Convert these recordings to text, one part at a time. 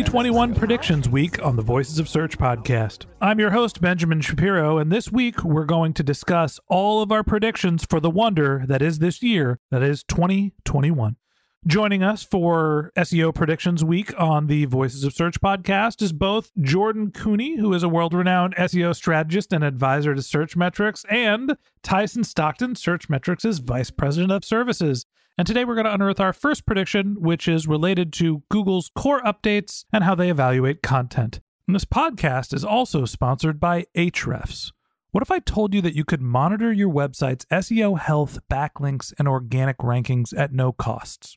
2021 Predictions Week on the Voices of Search podcast. I'm your host, Benjamin Shapiro, and this week we're going to discuss all of our predictions for the wonder that is this year, that is 2021. Joining us for SEO Predictions Week on the Voices of Search podcast is both Jordan Koene, who is a world renowned SEO strategist and advisor to Searchmetrics, and Tyson Stockton, Searchmetrics' Vice President of Services. And today we're going to unearth our first prediction, which is related to Google's core updates and how they evaluate content. And this podcast is also sponsored by Ahrefs. What if I told you that you could monitor your website's SEO health, backlinks, and organic rankings at no costs?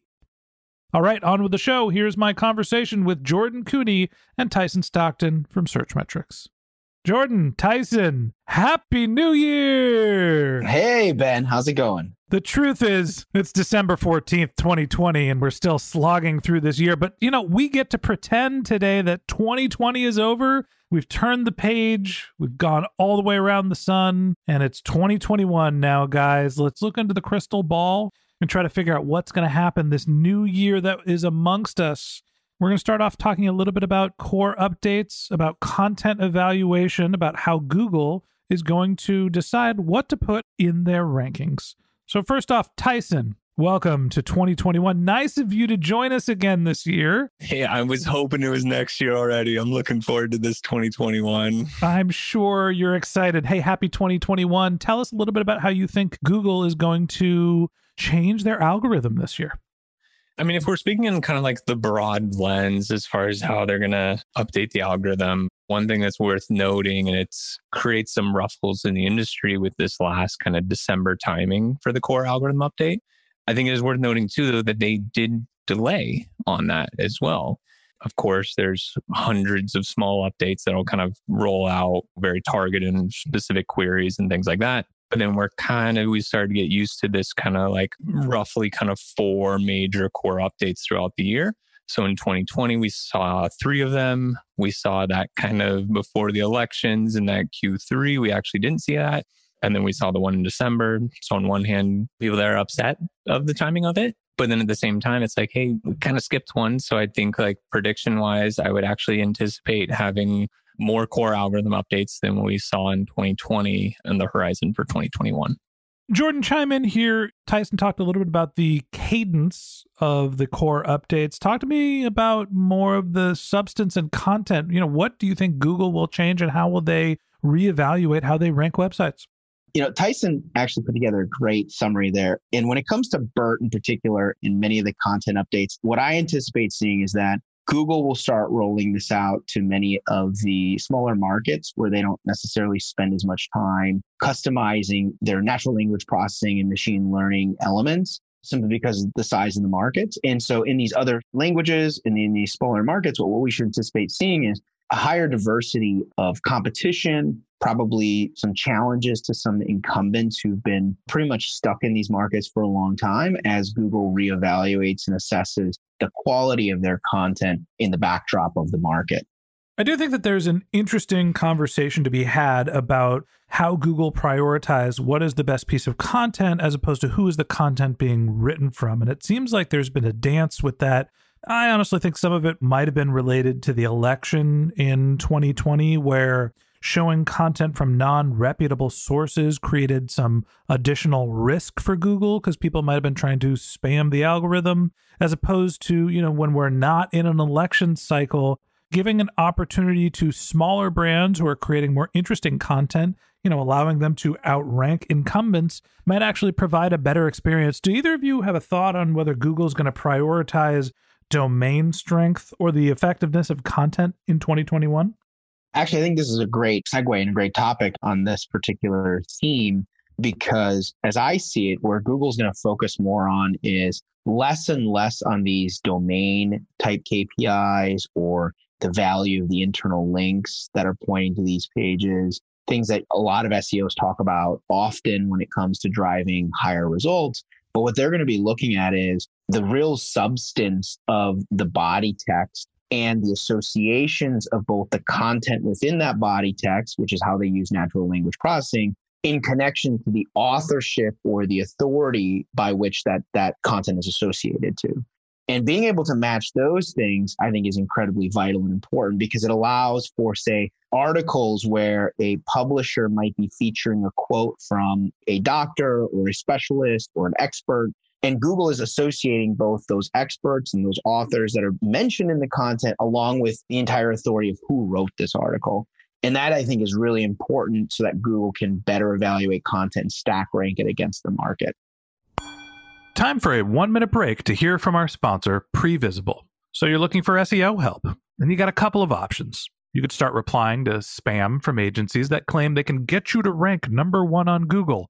All right, on with the show. Here's my conversation with Jordan Koene and Tyson Stockton from Searchmetrics. Jordan, Tyson, Happy New Year! Hey, Ben, how's it going? The truth is, it's December 14th, 2020, and we're still slogging through this year. But, you know, we get to pretend today that 2020 is over. We've turned the page, we've gone all the way around the sun, and it's 2021 now, guys. Let's look into the crystal ball and try to figure out what's going to happen this new year that is amongst us. We're going to start off talking a little bit about core updates, about content evaluation, about how Google is going to decide what to put in their rankings. So, first off, Tyson, welcome to 2021. Nice of you to join us again this year. Hey, I was hoping it was next year already. I'm looking forward to this 2021. I'm sure you're excited. Hey, happy 2021. Tell us a little bit about how you think Google is going to change their algorithm this year. I mean, if we're speaking in kind of like the broad lens as far as how they're going to update the algorithm, one thing that's worth noting, and it's creates some ruffles in the industry with this last kind of December timing for the core algorithm update. I think it is worth noting too, though, that they did delay on that as well. Of course, there's hundreds of small updates that'll kind of roll out very targeted and specific queries and things like that. But then we're kind of, we started to get used to this kind of like roughly kind of four major core updates throughout the year. So in 2020, we saw three of them. We saw that kind of before the elections in that Q3. We actually didn't see that. And then we saw the one in December. So on one hand, people that are upset of the timing of it. But then at the same time, it's like, hey, we kind of skipped one. So I think like prediction wise, I would actually anticipate having more core algorithm updates than what we saw in 2020 and the horizon for 2021. Jordan, chime in here. Tyson talked a little bit about the cadence of the core updates. Talk to me about more of the substance and content. You know, what do you think Google will change and how will they reevaluate how they rank websites? You know, Tyson actually put together a great summary there. And when it comes to BERT in particular, in many of the content updates, what I anticipate seeing is that Google will start rolling this out to many of the smaller markets where they don't necessarily spend as much time customizing their natural language processing and machine learning elements simply because of the size of the markets. And so in these other languages and in these smaller markets, what we should anticipate seeing is a higher diversity of competition, probably some challenges to some incumbents who've been pretty much stuck in these markets for a long time as Google reevaluates and assesses the quality of their content in the backdrop of the market. I do think that there's an interesting conversation to be had about how Google prioritized what is the best piece of content as opposed to who is the content being written from. And it seems like there's been a dance with that. I honestly think some of it might have been related to the election in 2020, where showing content from non reputable sources created some additional risk for Google because people might have been trying to spam the algorithm, as opposed to, you know, when we're not in an election cycle, giving an opportunity to smaller brands who are creating more interesting content, you know, allowing them to outrank incumbents might actually provide a better experience. Do either of you have a thought on whether Google's going to prioritize domain strength or the effectiveness of content in 2021? Actually, I think this is a great segue and a great topic on this particular theme because as I see it, where Google's going to focus more on is less and less on these domain type KPIs or the value of the internal links that are pointing to these pages, things that a lot of SEOs talk about often when it comes to driving higher results. But what they're going to be looking at is the real substance of the body text and the associations of both the content within that body text, which is how they use natural language processing, in connection to the authorship or the authority by which that that content is associated to. And being able to match those things, I think, is incredibly vital and important because it allows for, say, articles where a publisher might be featuring a quote from a doctor or a specialist or an expert. And Google is associating both those experts and those authors that are mentioned in the content along with the entire authority of who wrote this article. And that I think is really important so that Google can better evaluate content and stack rank it against the market. Time for a one minute break to hear from our sponsor, Previsible. So you're looking for SEO help, and you got a couple of options. You could start replying to spam from agencies that claim they can get you to rank number one on Google.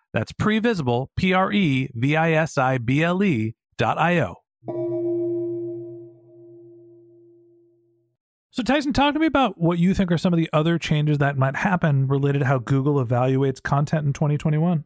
that's previsible, P R E V I S I B L E dot I O. So, Tyson, talk to me about what you think are some of the other changes that might happen related to how Google evaluates content in 2021.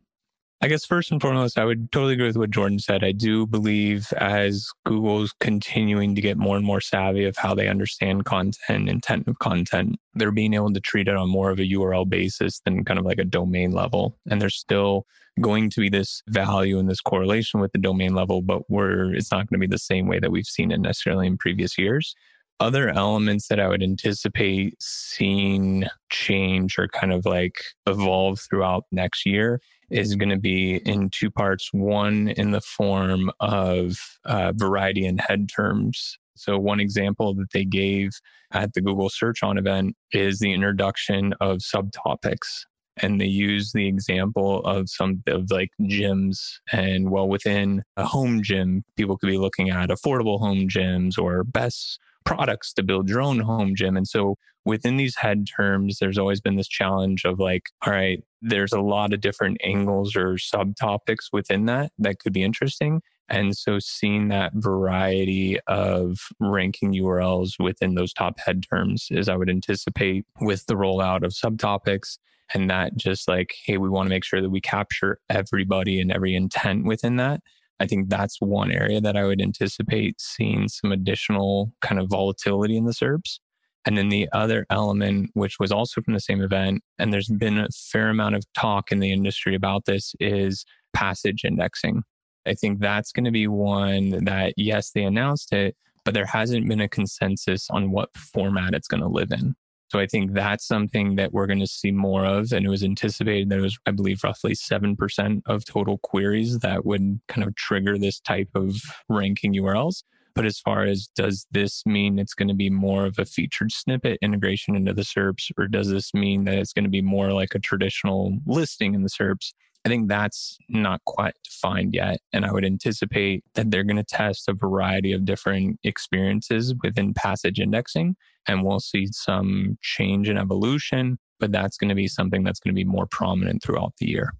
I guess first and foremost, I would totally agree with what Jordan said. I do believe as Google's continuing to get more and more savvy of how they understand content, intent of content, they're being able to treat it on more of a URL basis than kind of like a domain level. And there's still going to be this value and this correlation with the domain level, but we're it's not going to be the same way that we've seen it necessarily in previous years other elements that I would anticipate seeing change or kind of like evolve throughout next year is going to be in two parts. One in the form of uh, variety and head terms. So, one example that they gave at the Google Search On event is the introduction of subtopics. And they use the example of some of like gyms. And well, within a home gym, people could be looking at affordable home gyms or best products to build your own home gym. And so within these head terms, there's always been this challenge of like, all right, there's a lot of different angles or subtopics within that that could be interesting. And so seeing that variety of ranking URLs within those top head terms is I would anticipate with the rollout of subtopics and that just like, hey, we want to make sure that we capture everybody and every intent within that. I think that's one area that I would anticipate seeing some additional kind of volatility in the SERPs. And then the other element, which was also from the same event, and there's been a fair amount of talk in the industry about this, is passage indexing. I think that's going to be one that, yes, they announced it, but there hasn't been a consensus on what format it's going to live in. So I think that's something that we're going to see more of. And it was anticipated that it was, I believe, roughly 7% of total queries that would kind of trigger this type of ranking URLs. But as far as does this mean it's going to be more of a featured snippet integration into the SERPs, or does this mean that it's going to be more like a traditional listing in the SERPs? I think that's not quite defined yet. And I would anticipate that they're going to test a variety of different experiences within passage indexing. And we'll see some change in evolution, but that's going to be something that's going to be more prominent throughout the year.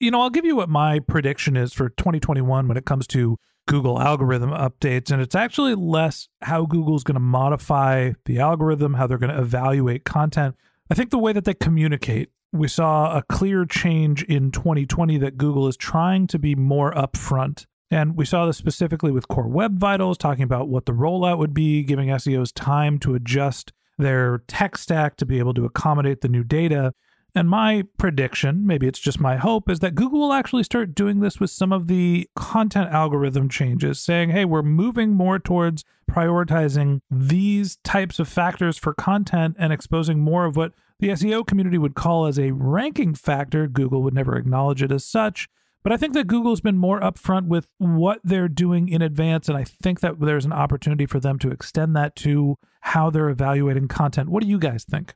You know, I'll give you what my prediction is for 2021 when it comes to Google algorithm updates. And it's actually less how Google's going to modify the algorithm, how they're going to evaluate content. I think the way that they communicate we saw a clear change in 2020 that Google is trying to be more upfront. And we saw this specifically with Core Web Vitals, talking about what the rollout would be, giving SEOs time to adjust their tech stack to be able to accommodate the new data. And my prediction, maybe it's just my hope, is that Google will actually start doing this with some of the content algorithm changes, saying, hey, we're moving more towards prioritizing these types of factors for content and exposing more of what the SEO community would call as a ranking factor. Google would never acknowledge it as such. But I think that Google's been more upfront with what they're doing in advance. And I think that there's an opportunity for them to extend that to how they're evaluating content. What do you guys think?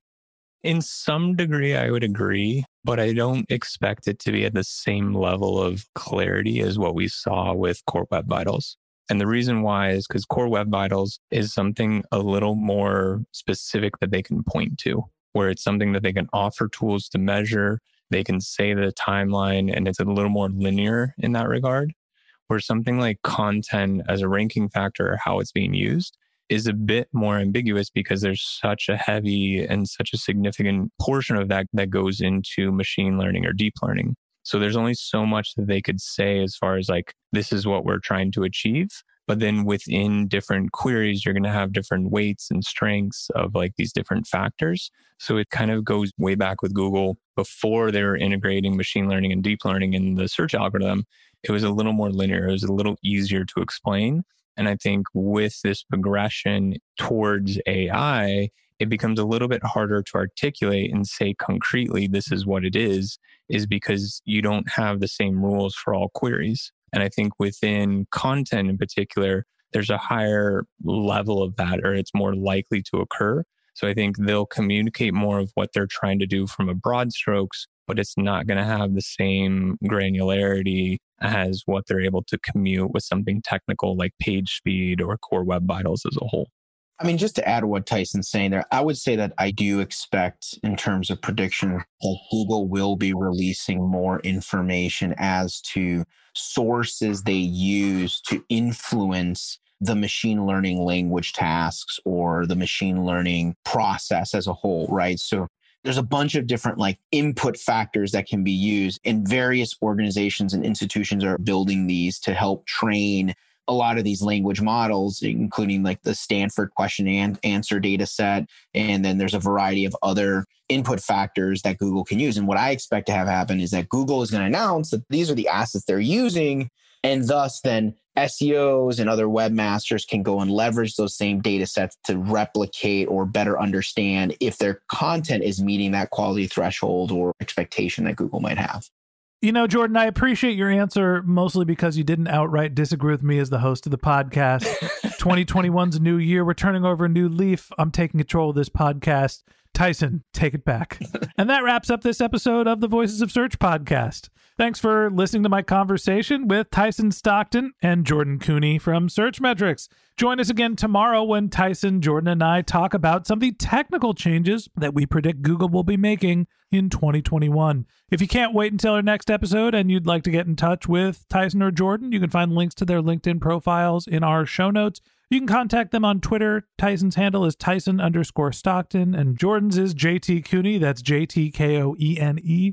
In some degree, I would agree, but I don't expect it to be at the same level of clarity as what we saw with Core Web Vitals. And the reason why is because Core Web Vitals is something a little more specific that they can point to where it's something that they can offer tools to measure. They can say the timeline and it's a little more linear in that regard. Where something like content as a ranking factor or how it's being used is a bit more ambiguous because there's such a heavy and such a significant portion of that that goes into machine learning or deep learning. So there's only so much that they could say as far as like, this is what we're trying to achieve. But then within different queries, you're going to have different weights and strengths of like these different factors. So it kind of goes way back with Google before they were integrating machine learning and deep learning in the search algorithm. It was a little more linear, it was a little easier to explain. And I think with this progression towards AI, it becomes a little bit harder to articulate and say concretely, this is what it is, is because you don't have the same rules for all queries. And I think within content in particular, there's a higher level of that, or it's more likely to occur. So I think they'll communicate more of what they're trying to do from a broad strokes, but it's not going to have the same granularity as what they're able to commute with something technical like page speed or core web vitals as a whole. I mean, just to add what Tyson's saying there, I would say that I do expect, in terms of prediction, that Google will be releasing more information as to sources they use to influence the machine learning language tasks or the machine learning process as a whole, right? So there's a bunch of different like input factors that can be used and various organizations and institutions are building these to help train a lot of these language models, including like the Stanford question and answer data set. And then there's a variety of other input factors that Google can use. And what I expect to have happen is that Google is going to announce that these are the assets they're using. And thus, then SEOs and other webmasters can go and leverage those same data sets to replicate or better understand if their content is meeting that quality threshold or expectation that Google might have. You know, Jordan, I appreciate your answer mostly because you didn't outright disagree with me as the host of the podcast. 2021's a new year. We're turning over a new leaf. I'm taking control of this podcast. Tyson, take it back. and that wraps up this episode of the Voices of Search podcast. Thanks for listening to my conversation with Tyson Stockton and Jordan Koene from Searchmetrics. Join us again tomorrow when Tyson, Jordan, and I talk about some of the technical changes that we predict Google will be making in 2021. If you can't wait until our next episode and you'd like to get in touch with Tyson or Jordan, you can find links to their LinkedIn profiles in our show notes. You can contact them on Twitter. Tyson's handle is Tyson underscore Stockton, and Jordan's is JT Koene. That's J T K O E N E.